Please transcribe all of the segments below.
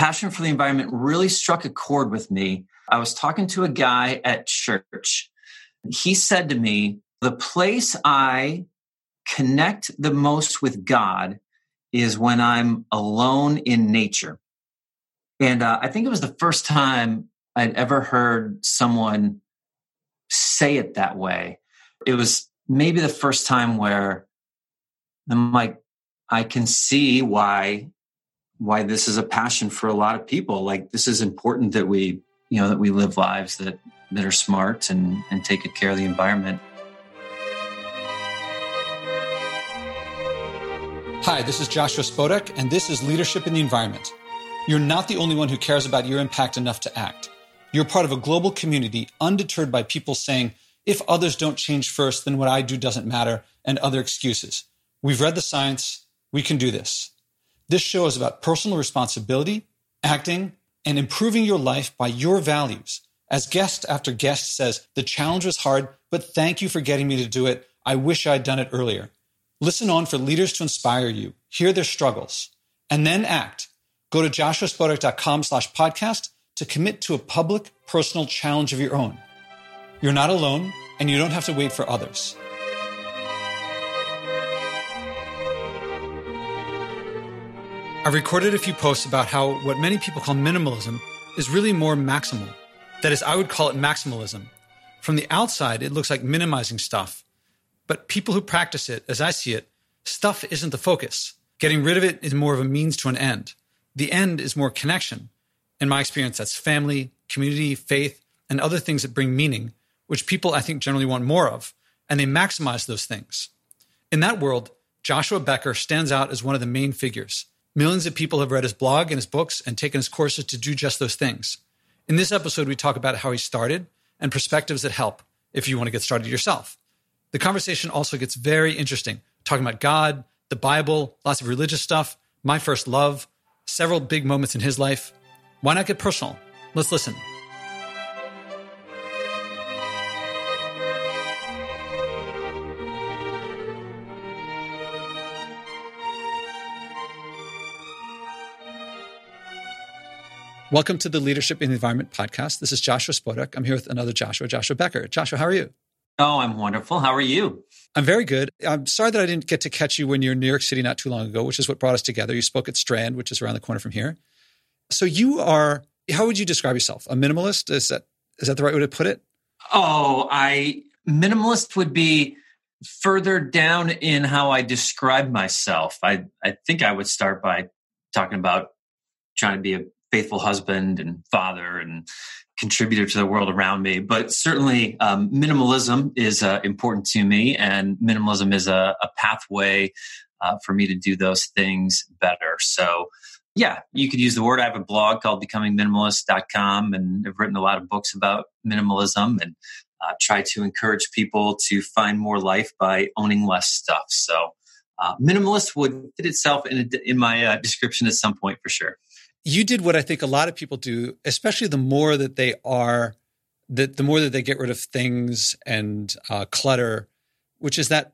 passion for the environment really struck a chord with me. I was talking to a guy at church. He said to me, The place I connect the most with God is when I'm alone in nature. And uh, I think it was the first time I'd ever heard someone say it that way. It was maybe the first time where I'm like, I can see why why this is a passion for a lot of people. Like this is important that we, you know, that we live lives that that are smart and and take good care of the environment. Hi, this is Joshua Spodek, and this is Leadership in the Environment. You're not the only one who cares about your impact enough to act. You're part of a global community undeterred by people saying, if others don't change first, then what I do doesn't matter, and other excuses. We've read the science. We can do this. This show is about personal responsibility, acting, and improving your life by your values. As guest after guest says, the challenge was hard, but thank you for getting me to do it. I wish I'd done it earlier. Listen on for leaders to inspire you, hear their struggles, and then act. Go to joshuaspodek.com slash podcast to commit to a public, personal challenge of your own. You're not alone, and you don't have to wait for others. I've recorded a few posts about how what many people call minimalism is really more maximal. That is, I would call it maximalism. From the outside, it looks like minimizing stuff. But people who practice it, as I see it, stuff isn't the focus. Getting rid of it is more of a means to an end. The end is more connection. In my experience, that's family, community, faith, and other things that bring meaning, which people I think generally want more of, and they maximize those things. In that world, Joshua Becker stands out as one of the main figures. Millions of people have read his blog and his books and taken his courses to do just those things. In this episode, we talk about how he started and perspectives that help if you want to get started yourself. The conversation also gets very interesting, talking about God, the Bible, lots of religious stuff, my first love, several big moments in his life. Why not get personal? Let's listen. Welcome to the Leadership in the Environment podcast. This is Joshua Spodek. I'm here with another Joshua, Joshua Becker. Joshua, how are you? Oh, I'm wonderful. How are you? I'm very good. I'm sorry that I didn't get to catch you when you were in New York City not too long ago, which is what brought us together. You spoke at Strand, which is around the corner from here. So you are, how would you describe yourself? A minimalist? Is that is that the right way to put it? Oh, I minimalist would be further down in how I describe myself. I I think I would start by talking about trying to be a faithful husband and father and contributor to the world around me. But certainly, um, minimalism is uh, important to me, and minimalism is a, a pathway uh, for me to do those things better. So, yeah, you could use the word. I have a blog called becomingminimalist.com, and I've written a lot of books about minimalism and uh, try to encourage people to find more life by owning less stuff. So, uh, minimalist would fit itself in, a, in my uh, description at some point for sure you did what I think a lot of people do, especially the more that they are, that the more that they get rid of things and uh, clutter, which is that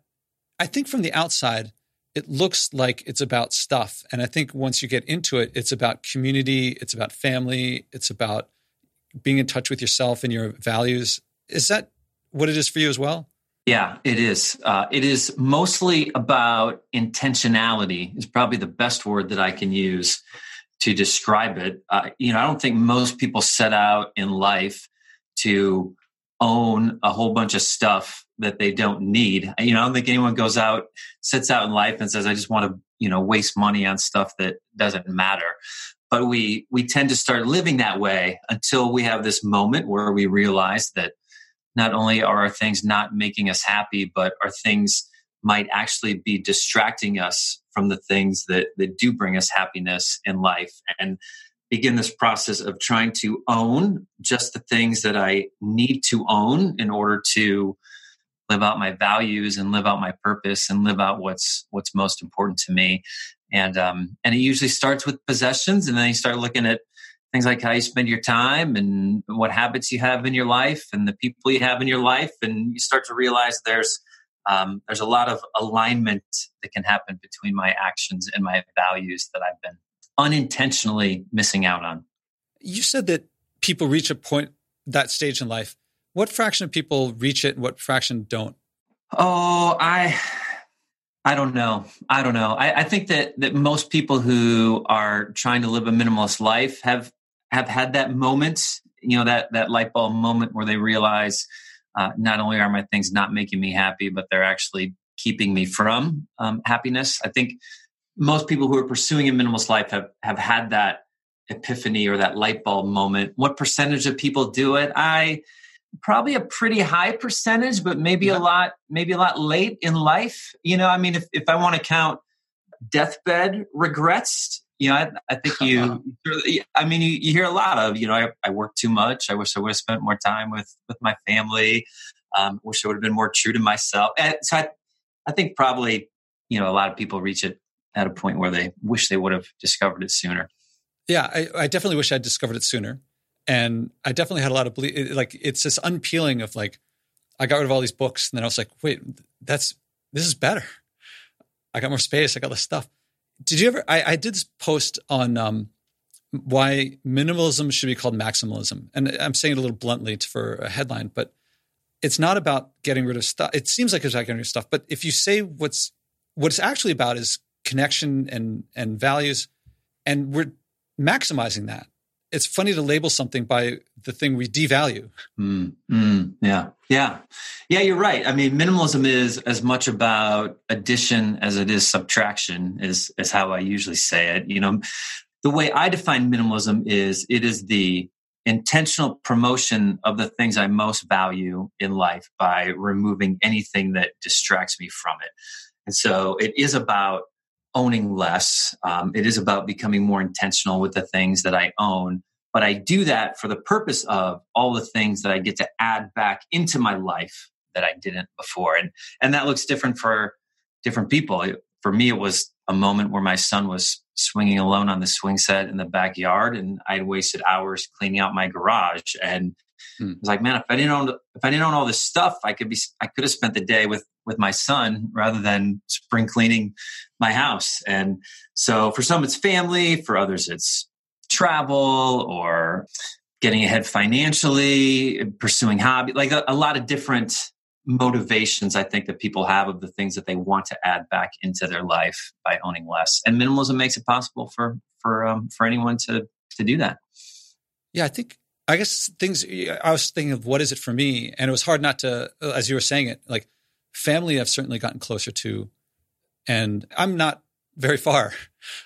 I think from the outside, it looks like it's about stuff. And I think once you get into it, it's about community, it's about family, it's about being in touch with yourself and your values. Is that what it is for you as well? Yeah, it is. Uh, it is mostly about intentionality, is probably the best word that I can use to describe it. Uh, you know, I don't think most people set out in life to own a whole bunch of stuff that they don't need. You know, I don't think anyone goes out, sits out in life and says, I just want to, you know, waste money on stuff that doesn't matter. But we we tend to start living that way until we have this moment where we realize that not only are our things not making us happy, but our things might actually be distracting us from the things that, that do bring us happiness in life and begin this process of trying to own just the things that I need to own in order to live out my values and live out my purpose and live out what's what's most important to me. And um, and it usually starts with possessions, and then you start looking at things like how you spend your time and what habits you have in your life and the people you have in your life, and you start to realize there's um, there's a lot of alignment that can happen between my actions and my values that I've been unintentionally missing out on. You said that people reach a point, that stage in life. What fraction of people reach it and what fraction don't? Oh, I I don't know. I don't know. I, I, think that that most people who are trying to live a minimalist life have have had that moment, you know, that that light bulb moment where they realize uh, not only are my things not making me happy, but they're actually keeping me from um, happiness. I think most people who are pursuing a minimalist life have have had that epiphany or that light bulb moment. What percentage of people do it? I probably a pretty high percentage, but maybe yeah. a lot, maybe a lot late in life. You know, I mean, if, if I want to count deathbed regrets, you know, I, I think you, I mean, you, you, hear a lot of, you know, I, I work too much. I wish I would have spent more time with, with my family. Um, wish I would have been more true to myself. And so I, I think probably, you know, a lot of people reach it at a point where they wish they would have discovered it sooner. Yeah, I, I definitely wish I'd discovered it sooner. And I definitely had a lot of. Like it's this unpeeling of like, I got rid of all these books, and then I was like, wait, that's this is better. I got more space. I got less stuff. Did you ever? I, I did this post on um, why minimalism should be called maximalism, and I'm saying it a little bluntly for a headline, but it's not about getting rid of stuff. It seems like it's about getting rid of stuff, but if you say what's what it's actually about is connection and and values, and we're maximizing that it's funny to label something by the thing we devalue. Mm, mm, yeah, yeah, yeah. You're right. I mean, minimalism is as much about addition as it is subtraction. Is is how I usually say it. You know, the way I define minimalism is it is the intentional promotion of the things I most value in life by removing anything that distracts me from it. And so it is about owning less. Um, it is about becoming more intentional with the things that I own. But I do that for the purpose of all the things that I get to add back into my life that I didn't before. And, and that looks different for different people. For me, it was a moment where my son was swinging alone on the swing set in the backyard and I'd wasted hours cleaning out my garage. And hmm. I was like, man, if I didn't own, if I didn't own all this stuff, I could be, I could have spent the day with with my son rather than spring cleaning my house. And so for some it's family, for others it's travel or getting ahead financially, pursuing hobby, like a, a lot of different motivations I think that people have of the things that they want to add back into their life by owning less. And minimalism makes it possible for for um, for anyone to to do that. Yeah, I think I guess things I was thinking of what is it for me and it was hard not to as you were saying it like family I've certainly gotten closer to. And I'm not very far.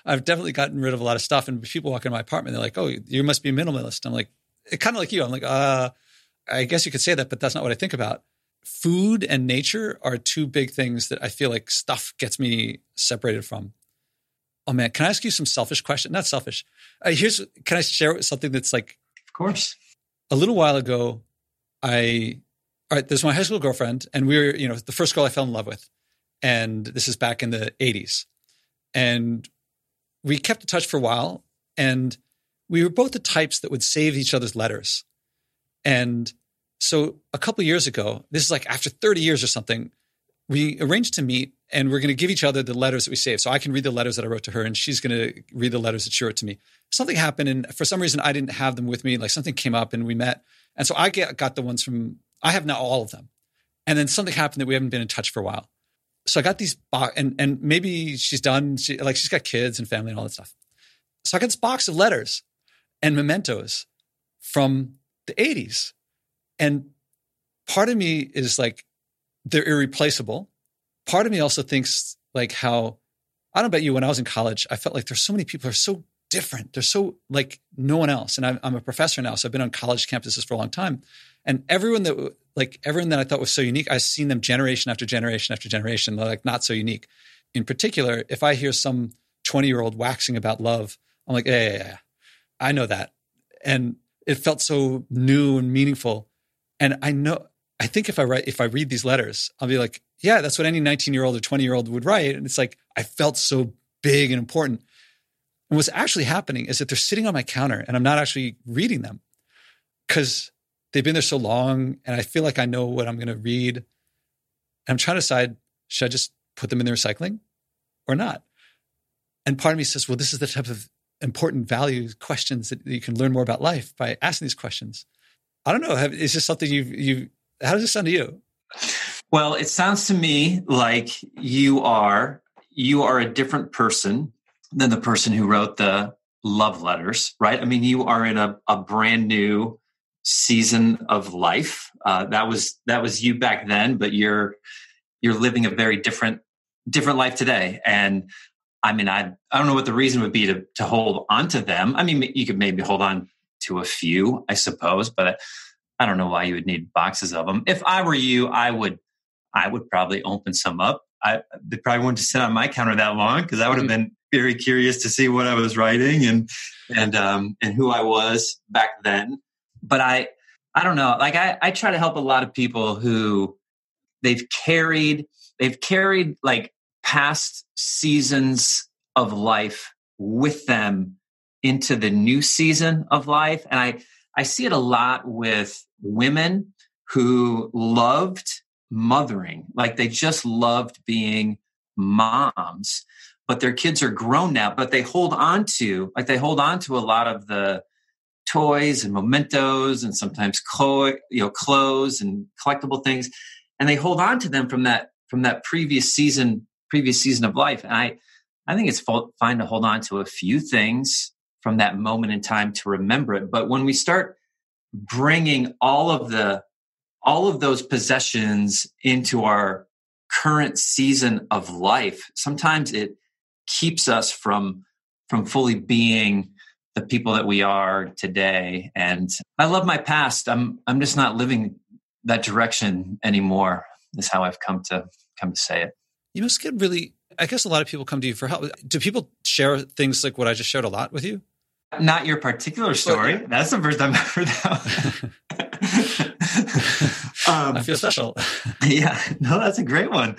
I've definitely gotten rid of a lot of stuff. And people walk in my apartment, they're like, oh, you must be a minimalist. I'm like, kind of like you. I'm like, uh, I guess you could say that, but that's not what I think about. Food and nature are two big things that I feel like stuff gets me separated from. Oh man, can I ask you some selfish question? Not selfish. Uh, here's, can I share something that's like, of course. A little while ago, I all right, there's my high school girlfriend, and we were, you know, the first girl I fell in love with. And this is back in the 80s. And we kept in touch for a while. And we were both the types that would save each other's letters. And so a couple years ago, this is like after 30 years or something, we arranged to meet and we're going to give each other the letters that we saved. So I can read the letters that I wrote to her and she's going to read the letters that she wrote to me. Something happened and for some reason I didn't have them with me. Like something came up and we met. And so I get, got the ones from I have now all of them. And then something happened that we haven't been in touch for a while. So I got these box, and and maybe she's done. She like she's got kids and family and all that stuff. So I got this box of letters and mementos from the '80s, and part of me is like they're irreplaceable. Part of me also thinks like how I don't know about you. When I was in college, I felt like there's so many people are so different. They're so like no one else. And I'm, I'm a professor now, so I've been on college campuses for a long time. And everyone that like everyone that I thought was so unique, I've seen them generation after generation after generation. They're like not so unique. In particular, if I hear some 20 year old waxing about love, I'm like, yeah, yeah, yeah, I know that. And it felt so new and meaningful. And I know, I think if I write, if I read these letters, I'll be like, yeah, that's what any 19 year old or 20 year old would write. And it's like, I felt so big and important. And what's actually happening is that they're sitting on my counter and I'm not actually reading them because they've been there so long and I feel like I know what I'm going to read. And I'm trying to decide should I just put them in the recycling or not? And part of me says, well, this is the type of important value questions that you can learn more about life by asking these questions. I don't know. Have, is this something you've, you, how does this sound to you? Well, it sounds to me like you are, you are a different person than the person who wrote the love letters, right? I mean, you are in a, a brand new season of life. Uh, that was, that was you back then, but you're, you're living a very different, different life today. And I mean, I I don't know what the reason would be to to hold on to them. I mean, you could maybe hold on to a few, I suppose, but I don't know why you would need boxes of them. If I were you, I would I would probably open some up. I they probably wouldn't sit on my counter that long because I would have mm-hmm. been very curious to see what I was writing and and um and who I was back then. But I I don't know. Like I I try to help a lot of people who they've carried they've carried like past seasons of life with them into the new season of life. And I, I see it a lot with women who loved mothering, like they just loved being moms, but their kids are grown now, but they hold on to, like they hold on to a lot of the toys and mementos and sometimes clo- you know, clothes and collectible things. And they hold on to them from that, from that previous season previous season of life. And I, I think it's fine to hold on to a few things from that moment in time to remember it. But when we start bringing all of the, all of those possessions into our current season of life, sometimes it keeps us from, from fully being the people that we are today. And I love my past. I'm, I'm just not living that direction anymore is how I've come to come to say it. You must get really, I guess a lot of people come to you for help. Do people share things like what I just shared a lot with you? Not your particular story. Well, yeah. That's the first time I've heard that. um, I feel special. yeah, no, that's a great one.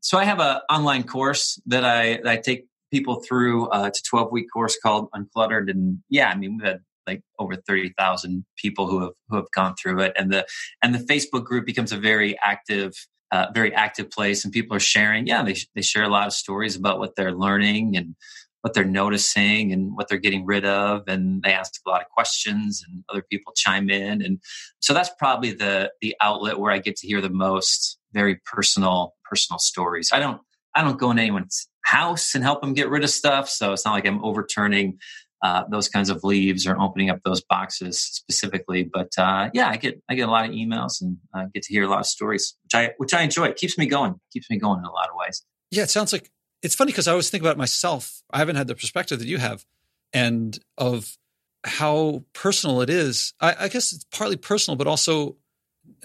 So I have an online course that I that I take people through. Uh, it's a 12 week course called Uncluttered, and yeah, I mean we've had like over 30,000 people who have who have gone through it, and the and the Facebook group becomes a very active uh, very active place and people are sharing yeah they, they share a lot of stories about what they're learning and what they're noticing and what they're getting rid of and they ask a lot of questions and other people chime in and so that's probably the the outlet where i get to hear the most very personal personal stories i don't i don't go in anyone's house and help them get rid of stuff so it's not like i'm overturning uh, those kinds of leaves or opening up those boxes specifically. But uh, yeah, I get I get a lot of emails and I get to hear a lot of stories, which I which I enjoy. It keeps me going. Keeps me going in a lot of ways. Yeah, it sounds like it's funny because I always think about myself. I haven't had the perspective that you have, and of how personal it is. I, I guess it's partly personal, but also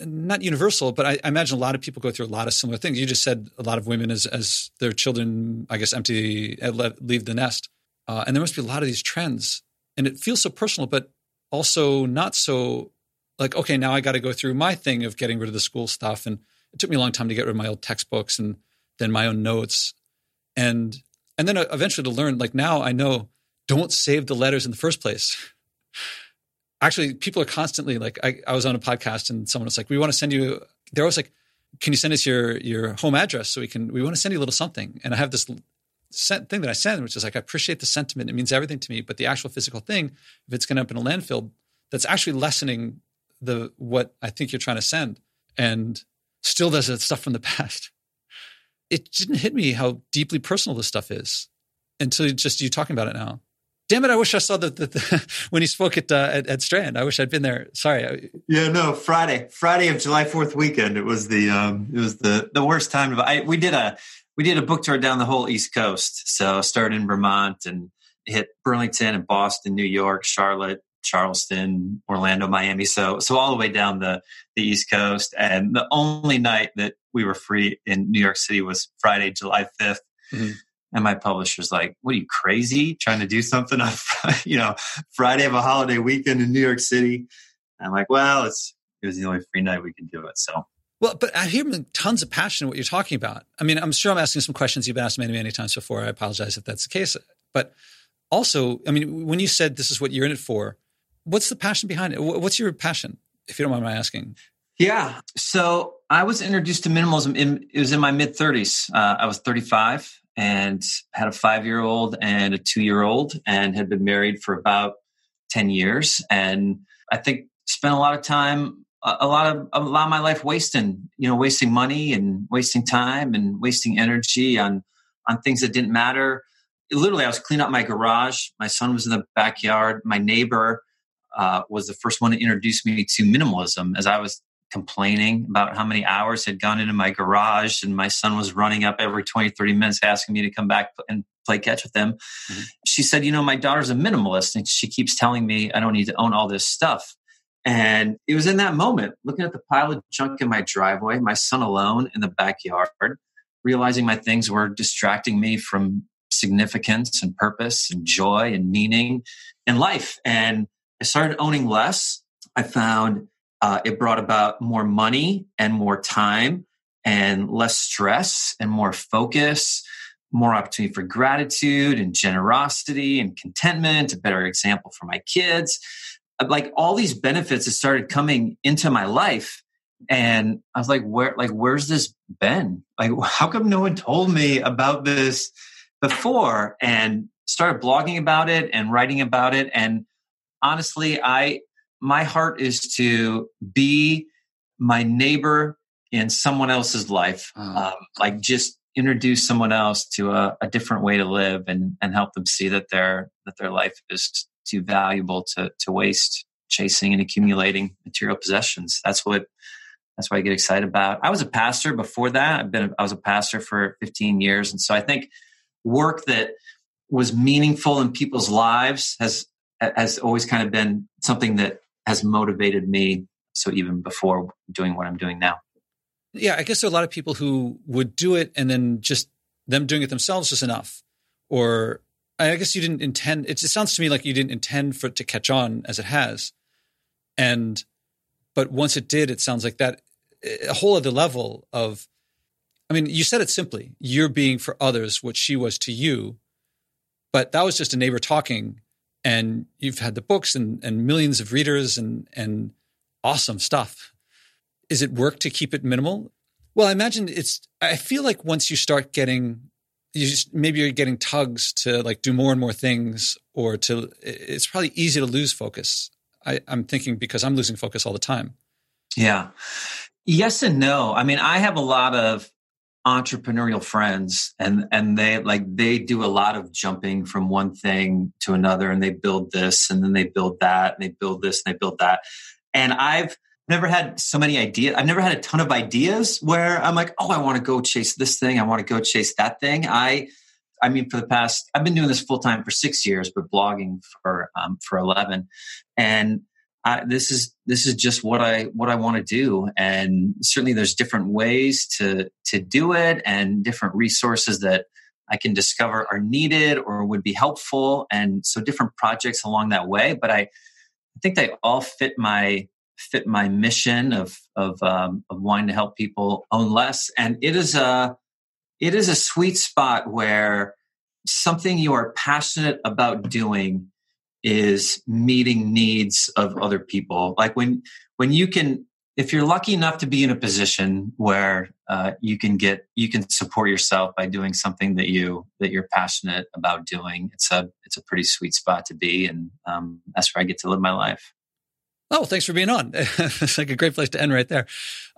not universal. But I, I, imagine a lot of people go through a lot of similar things. You just said a lot of women, as as their children, I guess, empty leave the nest uh, and there must be a lot of these trends. And it feels so personal, but also not so like, okay, now I got to go through my thing of getting rid of the school stuff. And it took me a long time to get rid of my old textbooks and then my own notes. And and then eventually to learn, like now I know, don't save the letters in the first place. Actually, people are constantly like, I, I was on a podcast and someone was like, we want to send you, they're always like, can you send us your your home address so we can we want to send you a little something and i have this thing that I send, which is like, I appreciate the sentiment. It means everything to me. But the actual physical thing, if it's going up in a landfill, that's actually lessening the what I think you're trying to send. And still does it stuff from the past. It didn't hit me how deeply personal this stuff is until just you talking about it now. Damn it! I wish I saw the, the, the when he spoke at, uh, at, at Strand. I wish I'd been there. Sorry. Yeah, no. Friday, Friday of July Fourth weekend. It was the um, it was the the worst time. I, we did a we did a book tour down the whole East Coast. So started in Vermont and hit Burlington and Boston, New York, Charlotte, Charleston, Orlando, Miami. So so all the way down the the East Coast. And the only night that we were free in New York City was Friday, July 5th. Mm-hmm. And my publisher's like, "What are you crazy? Trying to do something on you know Friday of a holiday weekend in New York City?" I'm like, "Well, it's it was the only free night we could do it." So well, but I hear tons of passion in what you're talking about. I mean, I'm sure I'm asking some questions you've asked many, many times before. I apologize if that's the case. But also, I mean, when you said this is what you're in it for, what's the passion behind it? What's your passion, if you don't mind my asking? Yeah. So I was introduced to minimalism in, it was in my mid 30s. Uh, I was 35 and had a five year old and a two year old and had been married for about 10 years. And I think spent a lot of time, a lot of, a lot of my life wasting, you know, wasting money and wasting time and wasting energy on, on things that didn't matter. Literally, I was cleaning up my garage. My son was in the backyard. My neighbor uh, was the first one to introduce me to minimalism as I was complaining about how many hours had gone into my garage and my son was running up every 20 30 minutes asking me to come back and play catch with him mm-hmm. she said you know my daughter's a minimalist and she keeps telling me i don't need to own all this stuff. And it was in that moment looking at the pile of junk in my driveway my son alone in the backyard realizing my things were distracting me from significance and purpose and joy and meaning in life. And i started owning less. I found uh, it brought about more money and more time and less stress and more focus, more opportunity for gratitude and generosity and contentment, a better example for my kids. Like all these benefits that started coming into my life. And I was like, where, like, where's this been? Like, how come no one told me about this before? And started blogging about it and writing about it. And honestly, I, my heart is to be my neighbor in someone else's life, oh. um, like just introduce someone else to a, a, different way to live and, and help them see that their that their life is too valuable to to waste chasing and accumulating material possessions. That's what that's what I get excited about. I was a pastor before that. I've been I was a pastor for 15 years, and so I think work that was meaningful in people's lives has has always kind of been something that has motivated me. So even before doing what I'm doing now. Yeah, I guess there are a lot of people who would do it and then just them doing it themselves is enough. Or I guess you didn't intend. It, sounds to me like you didn't intend for it to catch on as it has, and but once it did, it sounds like that a whole other level of. I mean, you said it simply. You're being for others what she was to you, but that was just a neighbor talking and you've had the books and, and millions of readers and, and awesome stuff. Is it work to keep it minimal? Well, I imagine it's, I feel like once you start getting, you just, maybe you're getting tugs to like do more and more things or to, it's probably easy to lose focus. I, I'm thinking because I'm losing focus all the time. Yeah. Yes and no. I mean, I have a lot of entrepreneurial friends and and they like they do a lot of jumping from one thing to another and they build this and then they build that and they build this and they build that. And i've never had so many ideas i've never had a ton of ideas where i'm like oh i want to go chase this thing i want to go chase that thing. I i mean for the past i've been doing this full time for six years but blogging for um, for 11 and I, this is this is just what I what I want to do, and certainly there's different ways to to do it, and different resources that I can discover are needed or would be helpful, and so different projects along that way. But I, I think they all fit my fit my mission of of um, of wanting to help people own less, and it is a it is a sweet spot where something you are passionate about doing is meeting needs of other people. Like when when you can if you're lucky enough to be in a position where uh, you can get you can support yourself by doing something that you that you're passionate about doing it's a it's a pretty sweet spot to be and um, that's where i get to live my life. Oh thanks for being on. It's like a great place to end right there.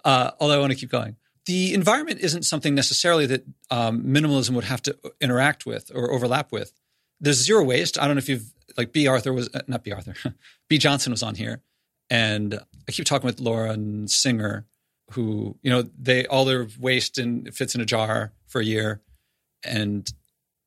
Uh, although i want to keep going. The environment isn't something necessarily that um, minimalism would have to interact with or overlap with. There's zero waste. I don't know if you've like Bea Arthur was uh, not Bea Arthur, Bea Johnson was on here, and I keep talking with Lauren Singer, who you know they all their waste and fits in a jar for a year, and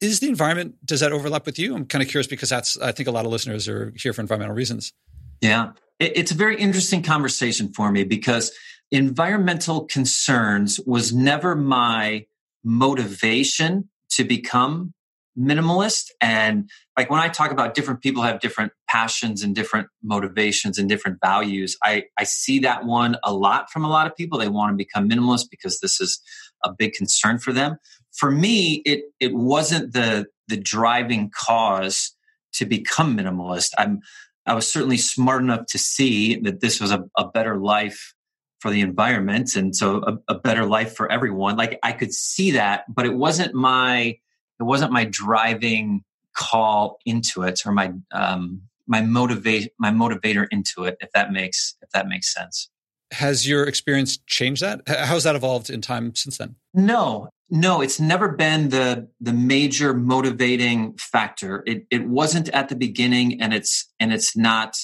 is the environment does that overlap with you? I'm kind of curious because that's I think a lot of listeners are here for environmental reasons. Yeah, it's a very interesting conversation for me because environmental concerns was never my motivation to become minimalist. And like when i talk about different people have different passions and different motivations and different values i i see that one a lot from a lot of people. They want to become minimalist because this is a big concern for them. For me it it wasn't the the driving cause to become minimalist. I'm i was certainly smart enough to see that this was a, a better life for the environment and so a, a better life for everyone. Like i could see that but it wasn't my it wasn't my driving call into it or my um, my motivate my motivator into it if that makes if that makes sense. Has your experience changed that? How's that evolved in time since then? No. No it's never been the the major motivating factor. It it wasn't at the beginning and it's and it's not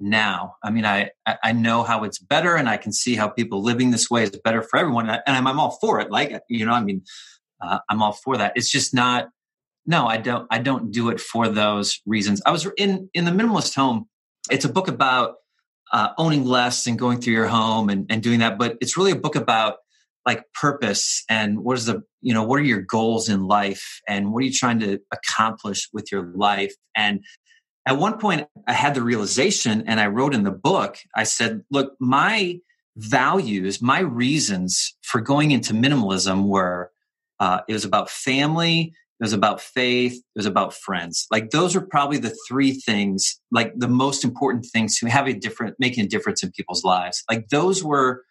now. I mean i i know how it's better and i can see how people living this way is better for everyone and i'm, I'm all for it. Like you know i mean uh, i'm all for that. It's just not no i don't i don't do it for those reasons. I was in in the minimalist home it's a book about uh, owning less and going through your home and, and doing that but it's really a book about like purpose and what is the you know what are your goals in life and what are you trying to accomplish with your life? And at one point i had the realization and i wrote in the book i said look my values my reasons for going into minimalism were uh, it was about family it was about faith. It was about friends. Like those are probably the three things, like the most important things to have a different, making a difference in people's lives. Like those were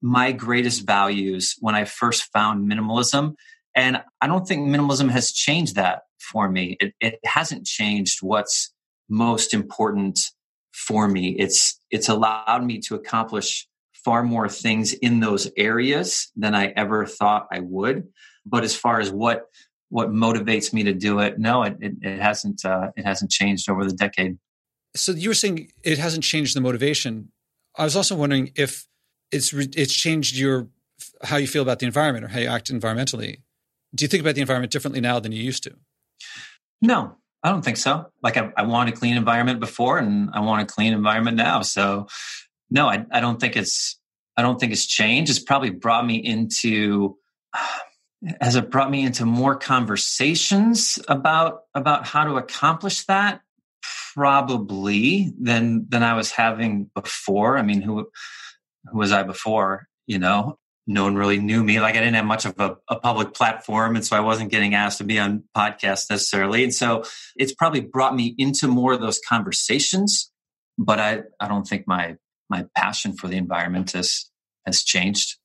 my greatest values when I first found minimalism. And I don't think minimalism has changed that for me. It, it hasn't changed what's most important for me. It's, it's allowed me to accomplish far more things in those areas than I ever thought I would. But as far as what what motivates me to do it no it, it, it hasn't uh, it hasn't changed over the decade. So you were saying it hasn't changed the motivation. I was also wondering if it's it's changed your how you feel about the environment or how you act environmentally. Do you think about the environment differently now than you used to? No i don't think so. Like i, I want a clean environment before and i want a clean environment now. So no i, I don't think it's i don't think it's changed. It's probably brought me into has it brought me into more conversations about about how to accomplish that? Probably than than i was having before. I mean who who was i before? You know no one really knew me. Like i didn't have much of a, a public platform and so i wasn't getting asked to be on podcasts necessarily. And so it's probably brought me into more of those conversations but i i don't think my my passion for the environment has has changed.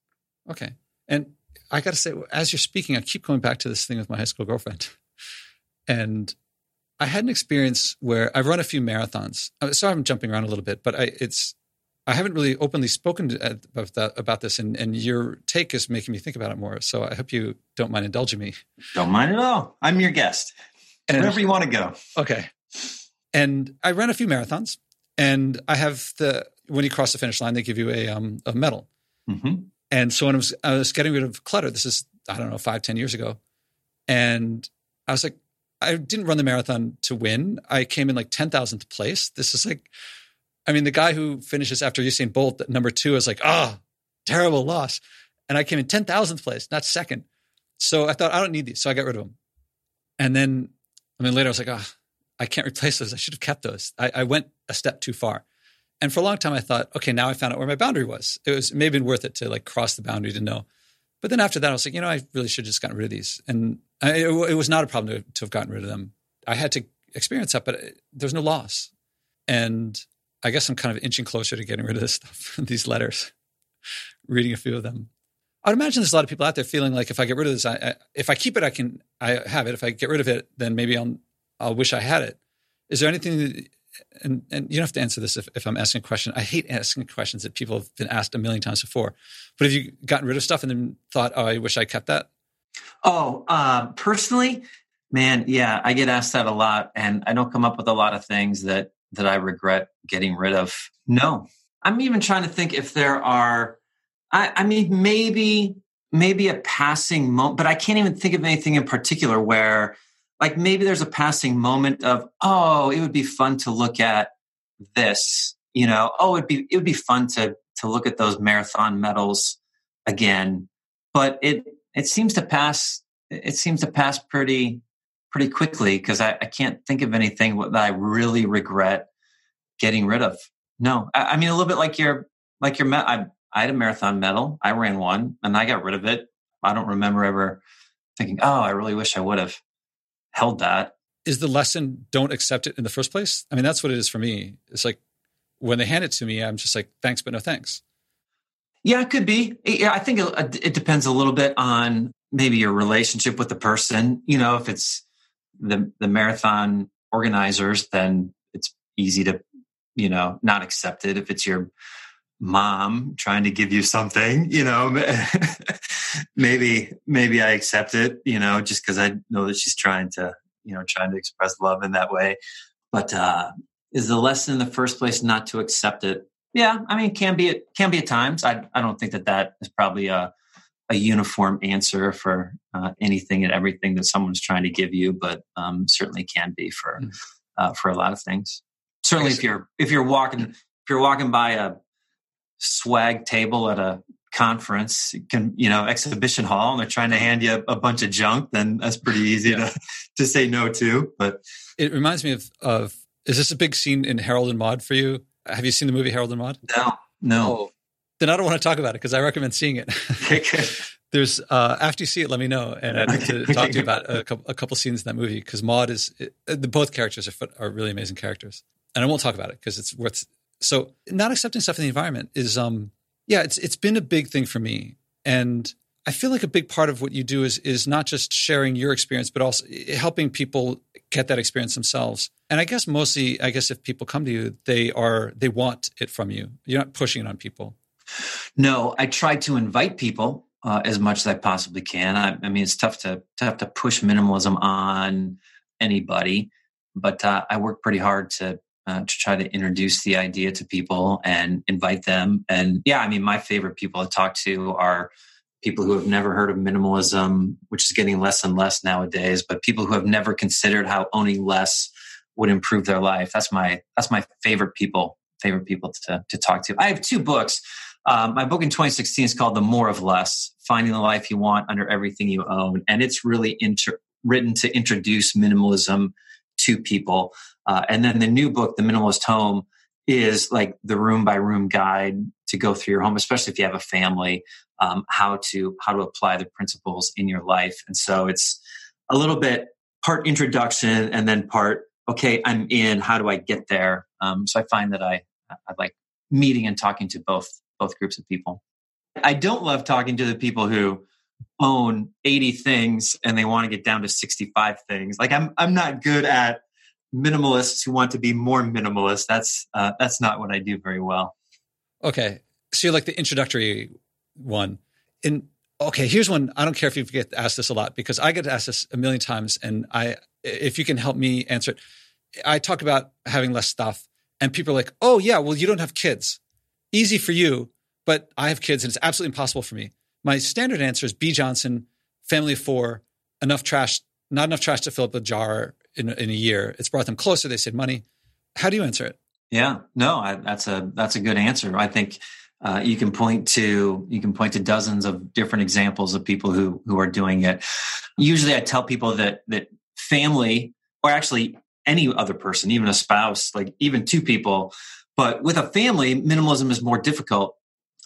Okay. And I got to say, as you're speaking, I keep going back to this thing with my high school girlfriend. And I had an experience where I've run a few marathons. Uh, sorry, I'm jumping around a little bit, but I, it's I haven't really openly spoken to, about, that, about this, and, and your take is making me think about it more. So I hope you don't mind indulging me. Don't mind at all. I'm your guest. And, Wherever you want to go. Okay. And I ran a few marathons, and I have the when you cross the finish line, they give you a um, a medal. Mm-hmm. And so when I was, I was getting rid of clutter, this is, I don't know, five ten years ago. And I was like, I didn't run the marathon to win. I came in like 10,000th place. This is like, I mean, the guy who finishes after Usain Bolt at number two is like, oh, terrible loss. And I came in 10,000th place, not second. So I thought, I don't need these. So I got rid of them. And then, I mean, later I was like, oh, I can't replace those. I should have kept those. I, I went a step too far. And for a long time, I thought, okay, now I found out where my boundary was. It was maybe worth it to like cross the boundary to know. But then after that, I was like, you know, I really should have just gotten rid of these. And I, it, it, was not a problem to, to have gotten rid of them. I had to experience that, but uh, there's no loss. And I guess I'm kind of inching closer to getting rid of this stuff, these letters, reading a few of them. I'd imagine there's a lot of people out there feeling like if I get rid of this, I, I, if I keep it, I can, I have it. If I get rid of it, then maybe I'll, I'll wish I had it. Is there anything and, and you don't have to answer this if, if I'm asking a question. I hate asking questions that people have been asked a million times before. But have you gotten rid of stuff and then thought, oh, I wish I kept that? Oh, uh, personally, man, yeah, I get asked that a lot, and I don't come up with a lot of things that that I regret getting rid of. No, I'm even trying to think if there are. I, I mean, maybe maybe a passing moment, but I can't even think of anything in particular where like maybe there's a passing moment of oh it would be fun to look at this you know oh it'd be it would be fun to to look at those marathon medals again but it it seems to pass it seems to pass pretty pretty quickly because I, I can't think of anything that I really regret getting rid of. No, I, I mean a little bit like your like your I, I had a marathon medal. I ran one and I got rid of it. I don't remember ever thinking, oh, I really wish I would have held that. Is the lesson don't accept it in the first place? I mean, that's what it is for me. It's like when they hand it to me, I'm just like, thanks, but no thanks. Yeah, it could be. Yeah, I think it, it depends a little bit on maybe your relationship with the person. You know, if it's the the marathon organizers, then it's easy to you know not accept it. If it's your mom trying to give you something, you know, maybe maybe I accept it, you know, just because I know that she's trying to you know trying to express love in that way. But uh, is the lesson in the first place not to accept it? Yeah, I mean, can be it can be at times. I I don't think that that is probably a a uniform answer for uh, anything and everything that someone's trying to give you, but um, certainly can be for mm. uh, for a lot of things. Certainly, if you're if you're walking if you're walking by a swag table at a conference, can you know exhibition hall, and they're trying to hand you a, bunch of junk, then that's pretty easy yeah. to to say no to. But it reminds me of of is this a big scene in Harold and Maude for you? Have you seen the movie Harold and Maude? No, no. Oh, then I don't want to talk about it because I recommend seeing it. There's uh, after you see it, let me know, and I'd like to talk to you about a couple, a couple scenes in that movie because Maude is it, the both characters are are really amazing characters, and I won't talk about it because it's worth. So not accepting stuff in the environment is um yeah it's it's been a big thing for me, and I feel like a big part of what you do is is not just sharing your experience, but also helping people get that experience themselves. And I guess mostly, I guess if people come to you, they are they want it from you. You're not pushing it on people. No, I try to invite people uh, as much as I possibly can. I, I, mean, it's tough to tough to push minimalism on anybody, but uh, I work pretty hard to uh, to try to introduce the idea to people and invite them. And yeah, I mean, my favorite people to talk to are people who have never heard of minimalism, which is getting less and less nowadays, but people who have never considered how owning less would improve their life. That's my that's my favorite people favorite people to to talk to. I have two books. Um, my book in 2016 is called The More of Less Finding the Life You Want Under Everything You Own. And it's really inter- written to introduce minimalism to people. Uh, and then the new book, The Minimalist Home, is like the room by room guide to go through your home, especially if you have a family, um, how to how to apply the principles in your life. And so it's a little bit part introduction and then part okay, I'm in. How do I get there? Um, so I find that I I like meeting and talking to both both groups of people. I don't love talking to the people who own 80 things and they want to get down to 65 things. Like I'm I'm not good at minimalists who want to be more minimalist. That's uh, that's not what I do very well. Okay. So you're like the introductory one. In okay, here's one. I don't care if you get asked this a lot because I get asked this a million times and I if you can help me answer it. I talk about having less stuff and people are like, "Oh yeah, well you don't have kids." easy for you, but I have kids and it's absolutely impossible for me. My standard answer is Bea Johnson, family of four, enough trash, not enough trash to fill up a jar in, in a year. It's brought them closer. They said money. How do you answer it? Yeah, no, I, that's a that's a good answer. I think uh, you can point to you can point to dozens of different examples of people who who are doing it. Usually, I tell people that that family, or actually any other person, even a spouse, like even two people, but with a family, minimalism is more difficult.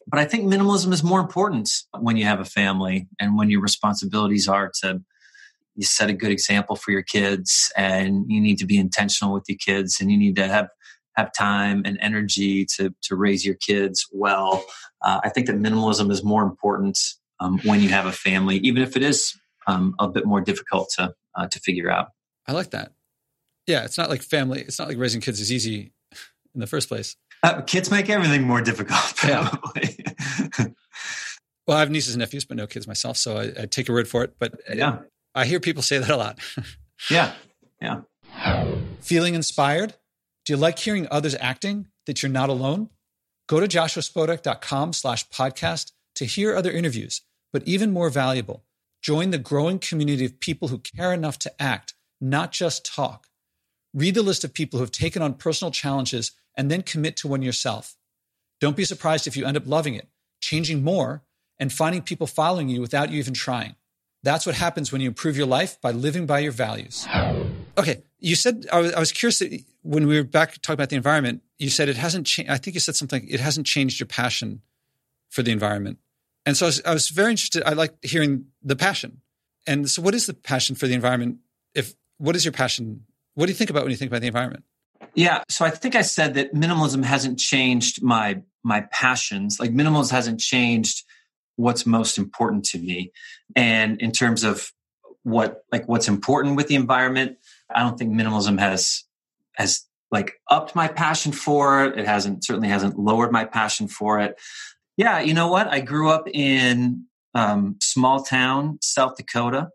But I think minimalism is more important when you have a family and when your responsibilities are to you set a good example for your kids and you need to be intentional with your kids and you need to have have time and energy to to raise your kids well. Uh, I think that minimalism is more important um, when you have a family, even if it is um, a bit more difficult to uh, to figure out. I like that. Yeah, it's not like family. It's not like raising kids is easy in the first place. Uh, kids make everything more difficult. Probably. Yeah. well, I have nieces and nephews, but no kids myself, so I, I take a word for it. But yeah, I hear people say that a lot. yeah, yeah. Feeling inspired? Do you like hearing others acting that you're not alone? Go to joshuaspodek.com slash podcast to hear other interviews, but even more valuable, join the growing community of people who care enough to act, not just talk. Read the list of people who have taken on personal challenges and then commit to one yourself. Don't be surprised if you end up loving it, changing more, and finding people following you without you even trying. That's what happens when you improve your life by living by your values. Okay, you said I was, I was curious that when we were back talking about the environment. You said it hasn't changed. I think you said something. It hasn't changed your passion for the environment, and so I was, I was very interested. I like hearing the passion. And so, what is the passion for the environment? If what is your passion what do you think about when you think about the environment? Yeah, so I think I said that minimalism hasn't changed my my passions. Like minimalism hasn't changed what's most important to me. And in terms of what like what's important with the environment, I don't think minimalism has has like upped my passion for it. It hasn't certainly hasn't lowered my passion for it. Yeah, you know what? I grew up in um, small town South Dakota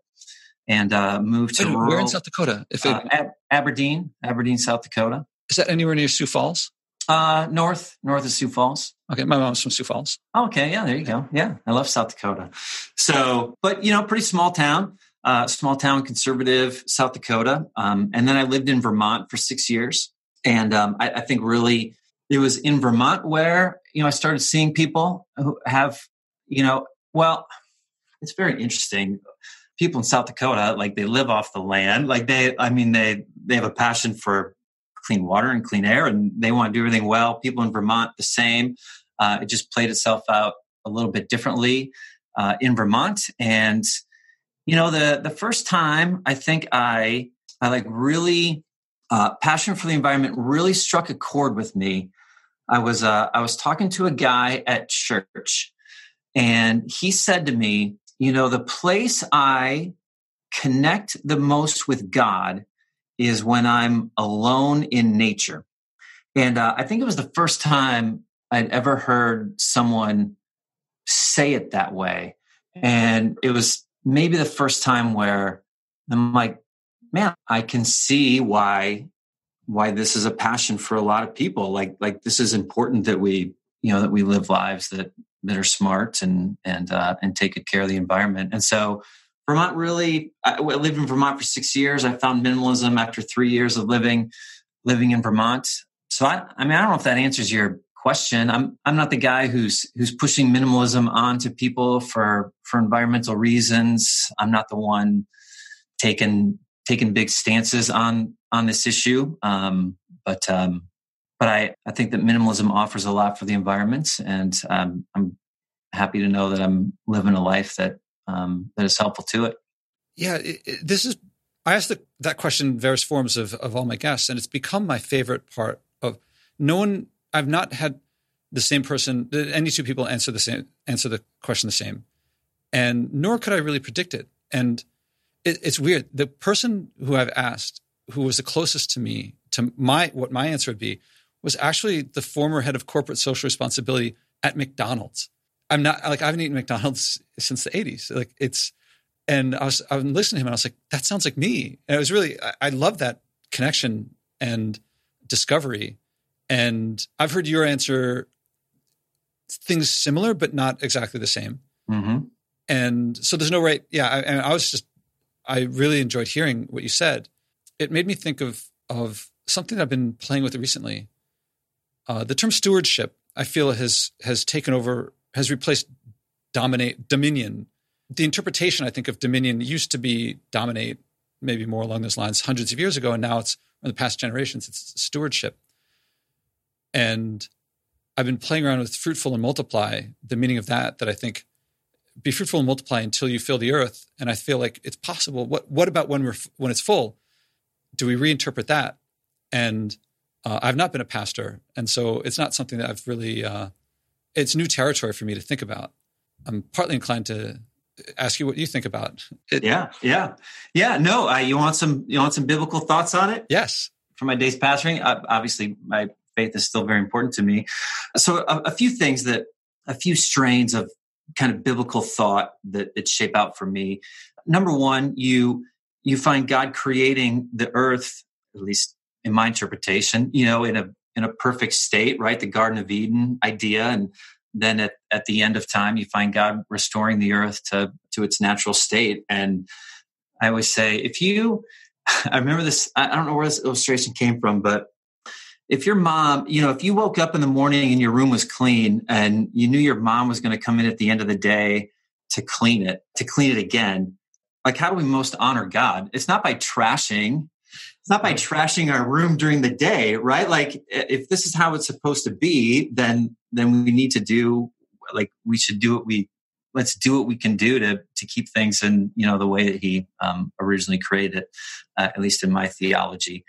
and uh, moved to Wait, rural, where in South Dakota? If it, uh, Ab- Aberdeen, Aberdeen, South Dakota. is that anywhere near Sioux Falls? Uh, north, north of Sioux Falls. Okay, my mom's from Sioux Falls. Okay, yeah, there you go. Yeah, I love South Dakota. So, but you know, pretty small town, uh, small town conservative South Dakota. Um, and then I lived in Vermont for six years. And um, I, I think really it was in Vermont where, you know, I started seeing people who have, you know, well, it's very interesting. People in South Dakota, like they live off the land. Like they, I mean, they, they have a passion for clean water and clean air and they want to do everything well. People in Vermont, the same. Uh, it just played itself out a little bit differently uh, in Vermont. And, you know, the, the first time I think I, I like really, uh, passion for the environment really struck a chord with me. I was, uh, I was talking to a guy at church and he said to me, you know, the place I connect the most with God is when I'm alone in nature. And uh, I think it was the first time I'd ever heard someone say it that way. And it was maybe the first time where I'm like, man, I can see why why this is a passion for a lot of people. Like like this is important that we you know that we live lives that that are smart and and uh, and take good care of the environment. And so Vermont really, I lived in Vermont for six years. I found minimalism after three years of living living in Vermont. So I, I mean, I don't know if that answers your question. I'm I'm not the guy who's who's pushing minimalism onto people for for environmental reasons. I'm not the one taking taking big stances on on this issue. Um, but um, but I I think that minimalism offers a lot for the environment, and um, I'm happy to know that I'm living a life that um, that is helpful to it. Yeah, it, it, this is. I asked the, that question in various forms of, of all my guests, and it's become my favorite part of. No one, I've not had the same person. Any two people answer the same answer the question the same, and nor could I really predict it. And it, it's weird. The person who I've asked, who was the closest to me, to my what my answer would be, was actually the former head of corporate social responsibility at McDonald's. I'm not like I haven't eaten McDonald's since the 80s. Like it's, and I was I was listening to him and I was like, that sounds like me. And it was really I, I love that connection and discovery. And I've heard your answer things similar, but not exactly the same. Mm-hmm. And so there's no right. Yeah, I, and I was just I really enjoyed hearing what you said. It made me think of of something I've been playing with recently. Uh, the term stewardship, I feel, has has taken over has replaced dominate dominion. The interpretation, I think, of dominion used to be dominate, maybe more along those lines, hundreds of years ago, and now it's in the past generations, it's stewardship. And I've been playing around with fruitful and multiply, the meaning of that, that I think be fruitful and multiply until you fill the earth. And I feel like it's possible. What what about when we're when it's full? Do we reinterpret that? And uh, I've not been a pastor, and so it's not something that I've really uh, it's new territory for me to think about. I'm partly inclined to ask you what you think about it. Yeah, yeah, yeah. No, uh, you want some you want some biblical thoughts on it? Yes. From my days pastoring, obviously my faith is still very important to me. So a, a, few things that a few strains of kind of biblical thought that that shape out for me. Number one, you you find God creating the earth, at least in my interpretation, you know, in a in a perfect state, right? The Garden of Eden idea. And then at, at the end of time, you find God restoring the earth to, to its natural state. And I always say, if you, I remember this, I don't know where this illustration came from, but if your mom, you know, if you woke up in the morning and your room was clean and you knew your mom was going to come in at the end of the day to clean it, to clean it again, like how do we most honor God? It's not by trashing it's not by trashing our room during the day, right? Like if this is how it's supposed to be, then then we need to do like we should do what we let's do what we can do to to keep things in you know the way that he um, originally created, uh, at least in my theology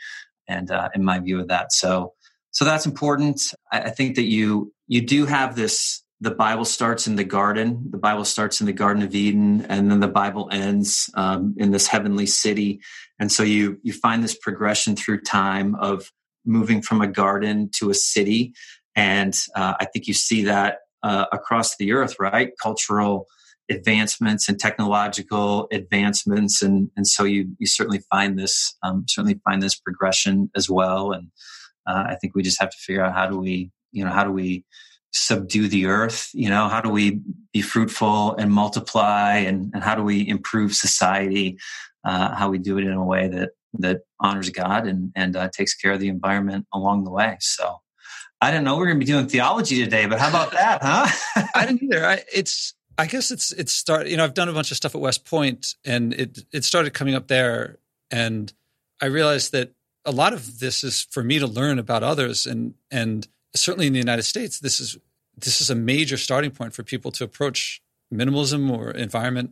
and uh, in my view of that. So so that's important. I, I think that you you do have this the Bible starts in the garden. The Bible starts in the Garden of Eden, and then the Bible ends um, in this heavenly city. And so you you find this progression through time of moving from a garden to a city, and uh, I think you see that uh, across the earth, right? Cultural advancements and technological advancements, and and so you you certainly find this um, certainly find this progression as well. And uh, I think we just have to figure out how do we you know how do we subdue the earth you know? How do we be fruitful and multiply and, and how do we improve society? Uh, how we do it in a way that that honors god and and uh, takes care of the environment along the way. So i didn't know we are going to be doing theology today but how about that huh? I didn't either. I, it's i guess it's it's start you know i've done a bunch of stuff at west point and it it started coming up there and i realized that a lot of this is for me to learn about others and and certainly in the United States, this is this is a major starting point for people to approach minimalism or environment.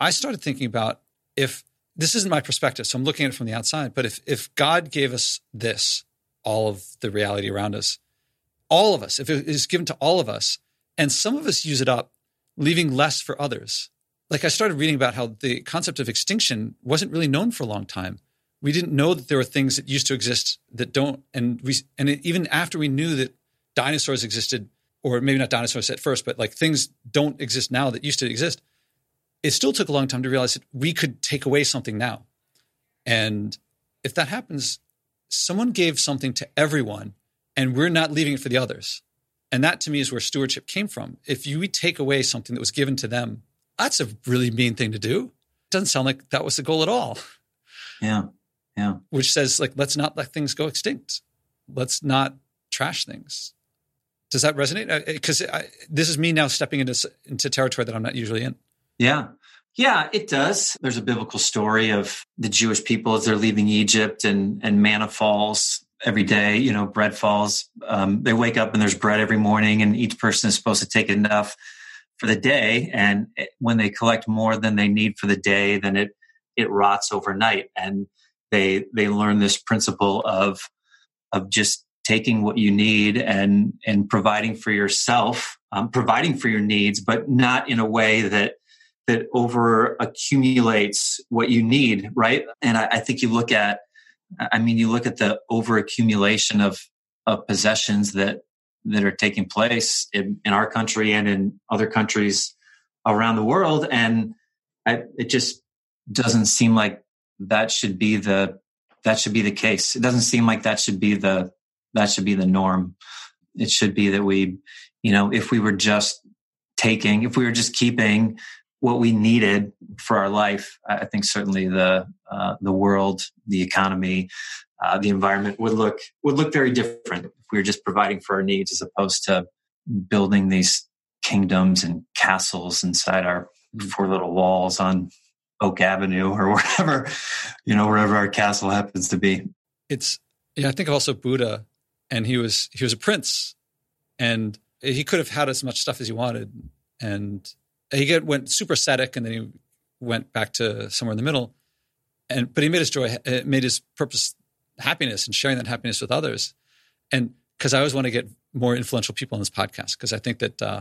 I started thinking about if this isn't my perspective, so I'm looking at it from the outside, but if if God gave us this, all of the reality around us, all of us, if it is given to all of us, and some of us use it up, leaving less for others. Like I started reading about how the concept of extinction wasn't really known for a long time we didn't know that there were things that used to exist that don't and we and even after we knew that dinosaurs existed or maybe not dinosaurs at first but like things don't exist now that used to exist it still took a long time to realize that we could take away something now and if that happens someone gave something to everyone and we're not leaving it for the others and that to me is where stewardship came from if you take away something that was given to them that's a really mean thing to do it doesn't sound like that was the goal at all yeah yeah. Which says, like, let's not let things go extinct. Let's not trash things. Does that resonate? Because this is me now stepping into into territory that I'm not usually in. Yeah, yeah, it does. There's a biblical story of the Jewish people as they're leaving Egypt, and and manna falls every day. You know, bread falls. Um, they wake up and there's bread every morning, and each person is supposed to take enough for the day. And when they collect more than they need for the day, then it it rots overnight. And they they learn this principle of of just taking what you need and and providing for yourself um, providing for your needs but not in a way that that over accumulates what you need right and I, I think you look at i mean you look at the over accumulation of of possessions that that are taking place in, in our country and in other countries around the world and I, it just doesn't seem like that should be the that should be the case. It doesn't seem like that should be the that should be the norm. It should be that we, you know, if we were just taking, if we were just keeping what we needed for our life, I think certainly the uh, the world, the economy, uh, the environment would look would look very different if we were just providing for our needs as opposed to building these kingdoms and castles inside our four little walls on Oak Avenue or wherever, you know, wherever our castle happens to be. It's yeah, I think also Buddha, and he was he was a prince, and he could have had as much stuff as he wanted, and he get, went super ascetic, and then he went back to somewhere in the middle, and but he made his joy, uh, made his purpose happiness, and sharing that happiness with others, and because I always want to get more influential people on this podcast, because I think that uh,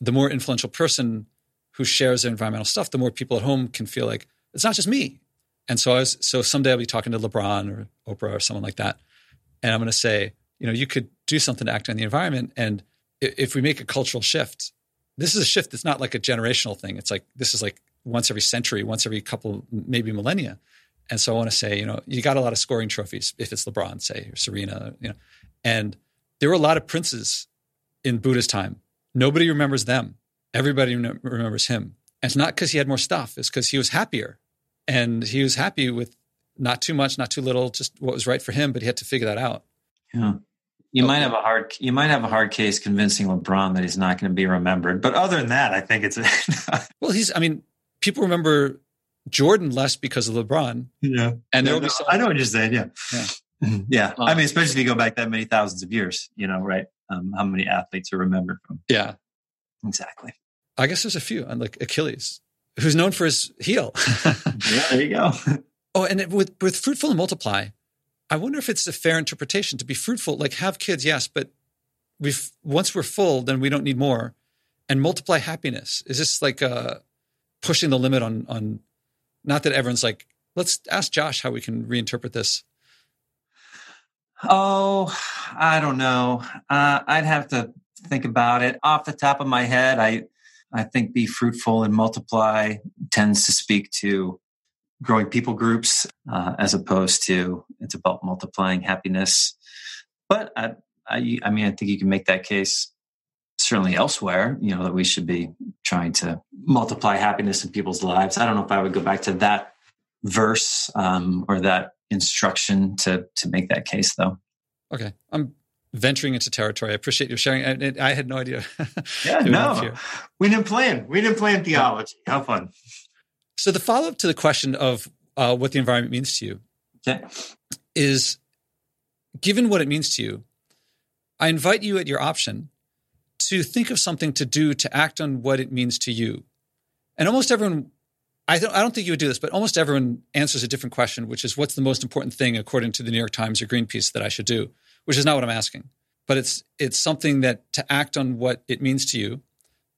the more influential person who shares their environmental stuff, the more people at home can feel like it's not just me. And so I was, so someday I'll be talking to LeBron or Oprah or someone like that. And I'm going to say, you know, you could do something to act on the environment. And if we make a cultural shift, this is a shift that's not like a generational thing. It's like, this is like once every century, once every couple, maybe millennia. And so I want to say, you know, you got a lot of scoring trophies if it's LeBron, say, or Serena, you know, and there were a lot of princes in Buddha's time. Nobody remembers them everybody remembers him. And it's not because he had more stuff, it's because he was happier. And he was happy with not too much, not too little, just what was right for him, but he had to figure that out. Yeah. You might have a hard you might have a hard case convincing LeBron that he's not going to be remembered. But other than that, I think it's Well, he's I mean, people remember Jordan less because of LeBron. Yeah. And there will be some, I know what you're saying, yeah. Yeah. yeah. Um, I mean, especially if you go back that many thousands of years, you know, right? Um, how many athletes are remembered from? Yeah. Exactly. I guess there's a few, like Achilles, who's known for his heel. yeah, there you go. oh, and with with fruitful and multiply, I wonder if it's a fair interpretation to be fruitful, like have kids, yes, but we once we're full, then we don't need more. and multiply happiness? Is this like uh, pushing the limit on on? Not that everyone's like, let's ask Josh how we can reinterpret this. Oh, I don't know. Uh, I'd have to think about it. Off the top of my head, I I think be fruitful and multiply tends to speak to growing people groups uh, as opposed to it's about multiplying happiness. But I, I, I mean, I think you can make that case certainly elsewhere, you know, that we should be trying to multiply happiness in people's lives. I don't know if I would go back to that verse um, or that instruction to to make that case, though. Okay, I'm venturing into territory. I appreciate you sharing. I, I had no idea. yeah, no, we didn't plan. We didn't plan theology. How fun! So the follow up to the question of uh, what the environment means to you okay. Is, given what it means to you, I invite you at your option to think of something to do to act on what it means to you. And almost everyone, I don't, I don't think you would do this, but almost everyone answers a different question, which is what's the most important thing according to the New York Times or Greenpeace that I should do, which is not what I'm asking. But it's it's something that to act on what it means to you.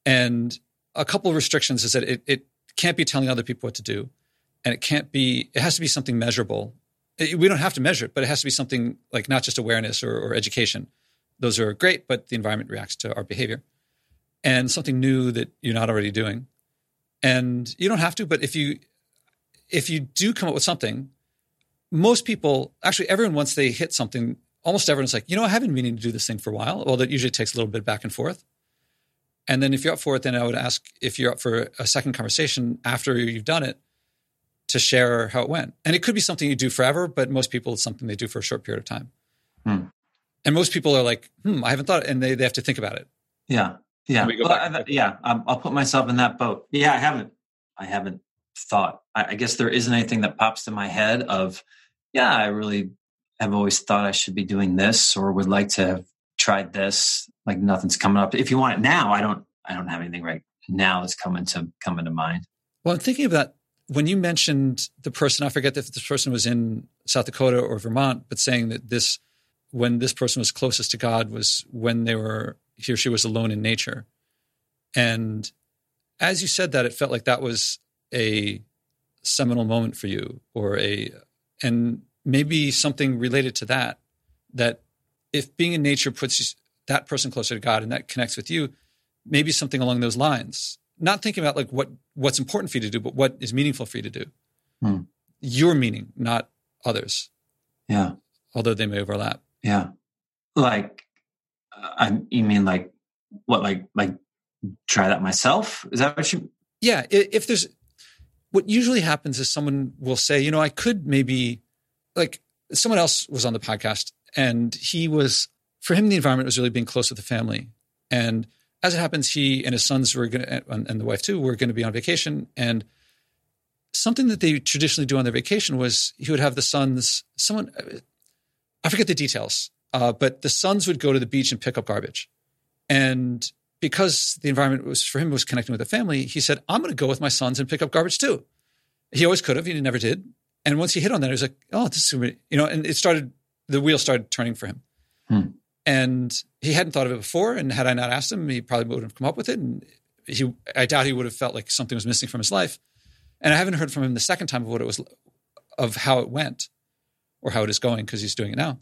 And a couple of restrictions is that it, it can't be telling other people what to do. And it can't be, it has to be something measurable. We don't have to measure it, but it has to be something like not just awareness or, or education those are great, but the environment reacts to our behavior. And something new that you're not already doing. And you don't have to, but if you if you do come up with something, most people actually everyone once they hit something, almost everyone's like, you know, I haven't been meaning to do this thing for a while. Well, that usually takes a little bit back and forth. And then if you're up for it, then I would ask if you're up for a second conversation after you've done it to share how it went. And it could be something you do forever, but most people it's something they do for a short period of time. Hmm. And most people are like, hmm, I haven't thought, and they, they have to think about it. Yeah. Yeah. Well, I, yeah. I'll put myself in that boat. Yeah. I haven't, I haven't thought, I, I guess there isn't anything that pops to my head of, yeah, I really have always thought I should be doing this or would like to have tried this. Like nothing's coming up. If you want it now, I don't, I don't have anything right now that's coming to, coming to mind. Well, I'm thinking about when you mentioned the person, I forget if this person was in South Dakota or Vermont, but saying that this when this person was closest to God was when they were he or she was alone in nature. And as you said that, it felt like that was a seminal moment for you, or a and maybe something related to that. That if being in nature puts that person closer to God and that connects with you, maybe something along those lines. Not thinking about like what what's important for you to do, but what is meaningful for you to do. Hmm. Your meaning, not others. Yeah. Although they may overlap. Yeah. Like, uh, I, you mean like what, like, like try that myself? Is that what you? Yeah. If there's, what usually happens is someone will say, you know, I could maybe, like, someone else was on the podcast and he was, for him, the environment was really being close with the family. And as it happens, he and his sons were going to, and the wife too, were going to be on vacation. And something that they traditionally do on their vacation was he would have the sons, someone, I forget the details, uh, but the sons would go to the beach and pick up garbage. And because the environment was for him was connecting with the family, he said, I'm going to go with my sons and pick up garbage too. He always could have, he never did. And once he hit on that, he was like, oh, this is, you know, and it started, the wheel started turning for him. Hmm. And he hadn't thought of it before. And had I not asked him, he probably wouldn't have come up with it. And he, I doubt he would have felt like something was missing from his life. And I haven't heard from him the second time of what it was, of how it went or how it is going because he's doing it now.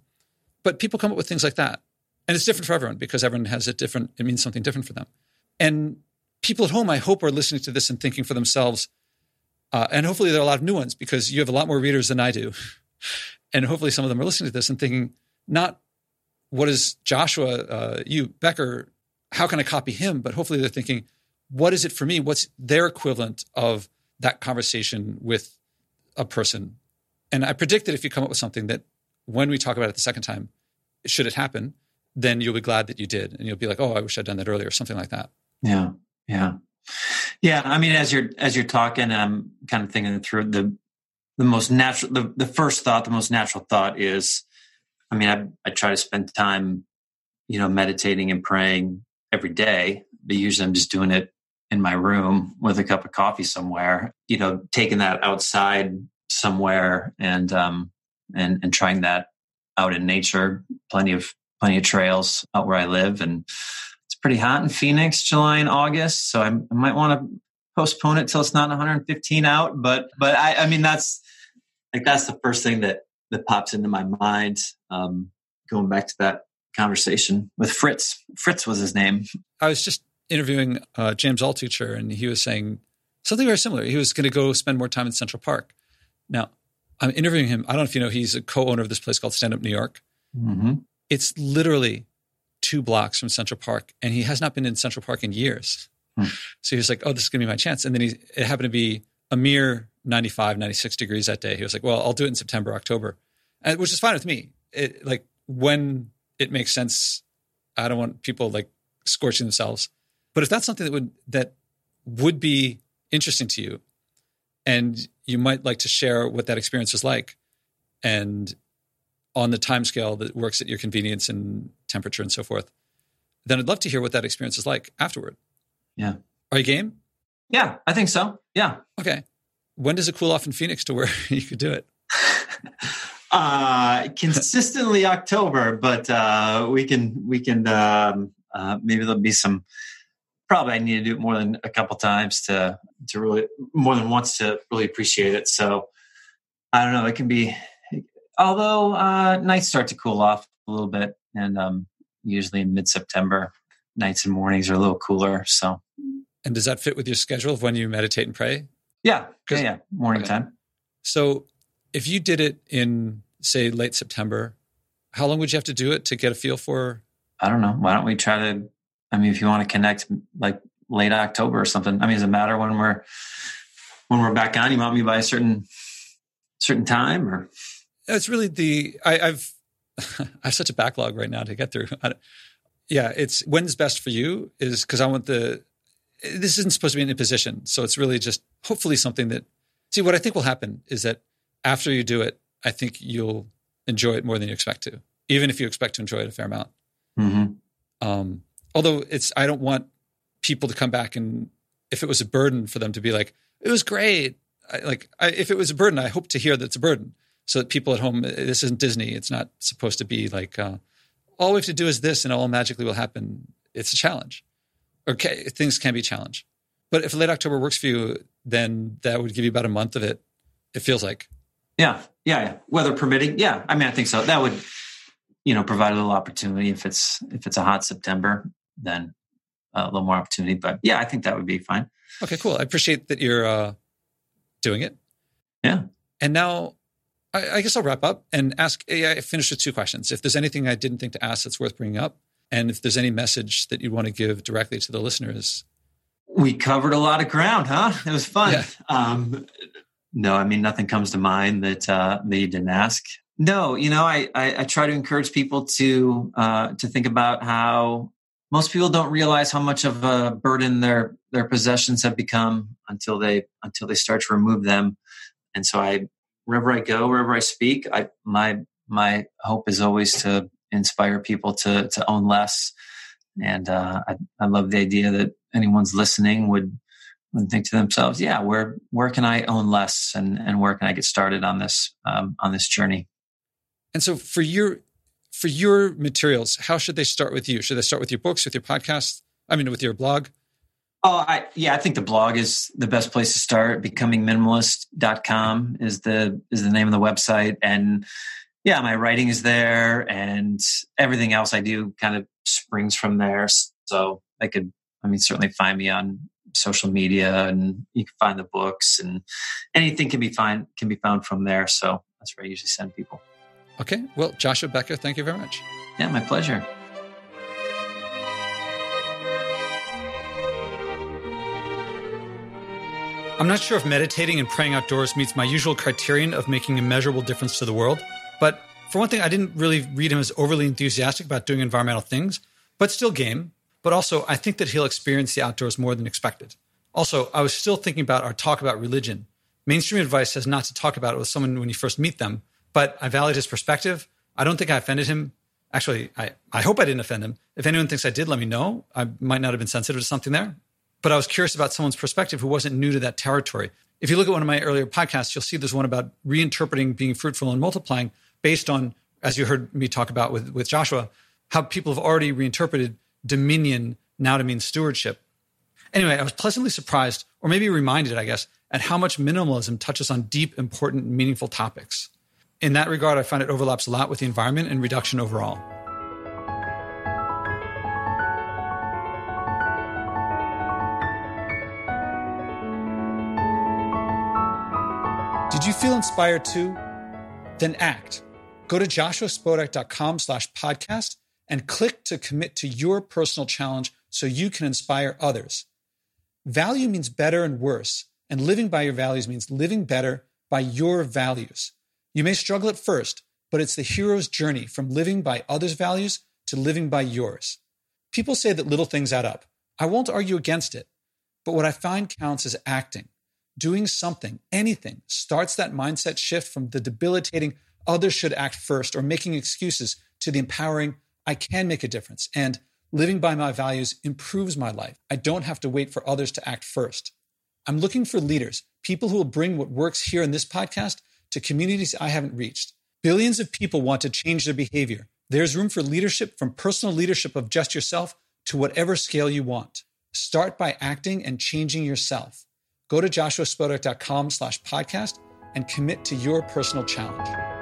But people come up with things like that. And it's different for everyone because everyone has a different, it means something different for them. And people at home, I hope, are listening to this and thinking for themselves. Uh, and hopefully there are a lot of new ones because you have a lot more readers than I do. and hopefully some of them are listening to this and thinking, not what is Joshua, uh, you, Becker, how can I copy him? But hopefully they're thinking, what is it for me? What's their equivalent of that conversation with a person and I predict that if you come up with something that when we talk about it the second time, should it happen, then you'll be glad that you did. And you'll be like, oh, I wish I'd done that earlier, or something like that. Yeah. Yeah. Yeah. I mean, as you're as you're talking, I'm kind of thinking through the the most natural the, the first thought, the most natural thought is, I mean, I I try to spend time, you know, meditating and praying every day, but usually I'm just doing it in my room with a cup of coffee somewhere, you know, taking that outside somewhere and um, and and trying that out in nature. Plenty of plenty of trails out where I live, and it's pretty hot in Phoenix, July and August. So I, I might want to postpone it till it's not 115 out. But but I, I mean that's like that's the first thing that that pops into my mind. Um, going back to that conversation with Fritz. Fritz was his name. I was just interviewing uh, James Altucher, and he was saying something very similar. He was going to go spend more time in Central Park. Now, I'm interviewing him. I don't know if you know, he's a co-owner of this place called Stand Up New York. Mm-hmm. It's literally two blocks from Central Park, and he has not been in Central Park in years. Hmm. So he was like, "Oh, this is going to be my chance." And then he, it happened to be a mere 95, 96 degrees that day. He was like, "Well, I'll do it in September, October," and, which is fine with me. It, like when it makes sense. I don't want people like scorching themselves. But if that's something that would that would be interesting to you, and you might like to share what that experience was like, and on the time scale that works at your convenience and temperature and so forth, then I'd love to hear what that experience is like afterward. Yeah. Are you game? Yeah, I think so. Yeah. Okay. When does it cool off in Phoenix to where you could do it? uh consistently October, but uh we can we can um uh maybe there'll be some probably I need to do it more than a couple times to to really more than once to really appreciate it. So I don't know, it can be although uh nights start to cool off a little bit and um usually in mid September nights and mornings are a little cooler. So And does that fit with your schedule of when you meditate and pray? Yeah. Yeah, yeah. Morning okay. time. So if you did it in say late September, how long would you have to do it to get a feel for? I don't know. Why don't we try to? I mean, if you want to connect like late October or something. I mean, does it matter when we're when we're back on? You want me by a certain certain time or? It's really the I, have I have such a backlog right now to get through. Yeah, it's when's best for you is because I want the. This isn't supposed to be an imposition, so it's really just hopefully something that. See, what I think will happen is that after you do it, I think you'll enjoy it more than you expect to, even if you expect to enjoy it a fair amount. Mm-hmm. Um, although it's, I don't want people to come back and if it was a burden for them to be like, it was great. I, like, I, if it was a burden, I hope to hear that it's a burden, so that people at home, this isn't Disney. It's not supposed to be like, uh, all we have to do is this, and all magically will happen. It's a challenge. Okay, things can be challenged. But if late October works for you, then that would give you about a month of it. It feels like yeah, yeah, yeah. weather permitting. Yeah, I mean, I think so. That would, you know, provide a little opportunity if it's if it's a hot September, then a little more opportunity. But yeah, I think that would be fine. Okay, cool. I appreciate that you're uh, doing it. Yeah. And now, I, I guess I'll wrap up and ask. I finished with two questions. If there's anything I didn't think to ask that's worth bringing up, and if there's any message that you want to give directly to the listeners. We covered a lot of ground, huh? It was fun. Yeah. Um, no, I mean nothing comes to mind that uh, that you didn't ask. No, you know, I, I, I try to encourage people to uh, to think about how most people don't realize how much of a burden their their possessions have become until they until they start to remove them. And so I wherever I go, wherever I speak, I my my hope is always to inspire people to to own less. And uh, I, I love the idea that anyone's listening would and think to themselves, yeah, where where can I own less, and and where can I get started on this um, on this journey? And so for your for your materials, how should they start with you? Should they start with your books, with your podcast? I mean, with your blog? Oh, I, yeah, I think the blog is the best place to start. Becomingminimalist.com is the is the name of the website, and yeah, my writing is there, and everything else I do kind of springs from there. So I could, I mean, certainly find me on social media and you can find the books and anything can be find can be found from there. So that's where I usually send people. Okay. Well, Joshua Becker, thank you very much. Yeah, my pleasure. I'm not sure if meditating and praying outdoors meets my usual criterion of making a measurable difference to the world. But for one thing, I didn't really read him as overly enthusiastic about doing environmental things, but still game. But also, I think that he'll experience the outdoors more than expected. Also, I was still thinking about our talk about religion. Mainstream advice says not to talk about it with someone when you first meet them, but I validate his perspective. I don't think I offended him. Actually, I, I hope I didn't offend him. If anyone thinks I did, let me know. I might not have been sensitive to something there. But I was curious about someone's perspective who wasn't new to that territory. If you look at one of my earlier podcasts, you'll see there's one about reinterpreting being fruitful and multiplying based on, as you heard me talk about with, with Joshua, how people have already reinterpreted dominion now to mean stewardship. Anyway, I was pleasantly surprised, or maybe reminded, I guess, at how much minimalism touches on deep, important, meaningful topics. In that regard, I find it overlaps a lot with the environment and reduction overall. Did you feel inspired too? Then act. Go to joshuaspodek.com slash podcast and click to commit to your personal challenge so you can inspire others. Value means better and worse, and living by your values means living better by your values. You may struggle at first, but it's the hero's journey from living by others' values to living by yours. People say that little things add up. I won't argue against it, but what I find counts is acting. Doing something, anything, starts that mindset shift from the debilitating others should act first or making excuses to the empowering I can make a difference. And living by my values improves my life. I don't have to wait for others to act first. I'm looking for leaders, people who will bring what works here in this podcast to communities I haven't reached. Billions of people want to change their behavior. There's room for leadership from personal leadership of just yourself to whatever scale you want. Start by acting and changing yourself. Go to joshuaspodek.com slash podcast and commit to your personal challenge.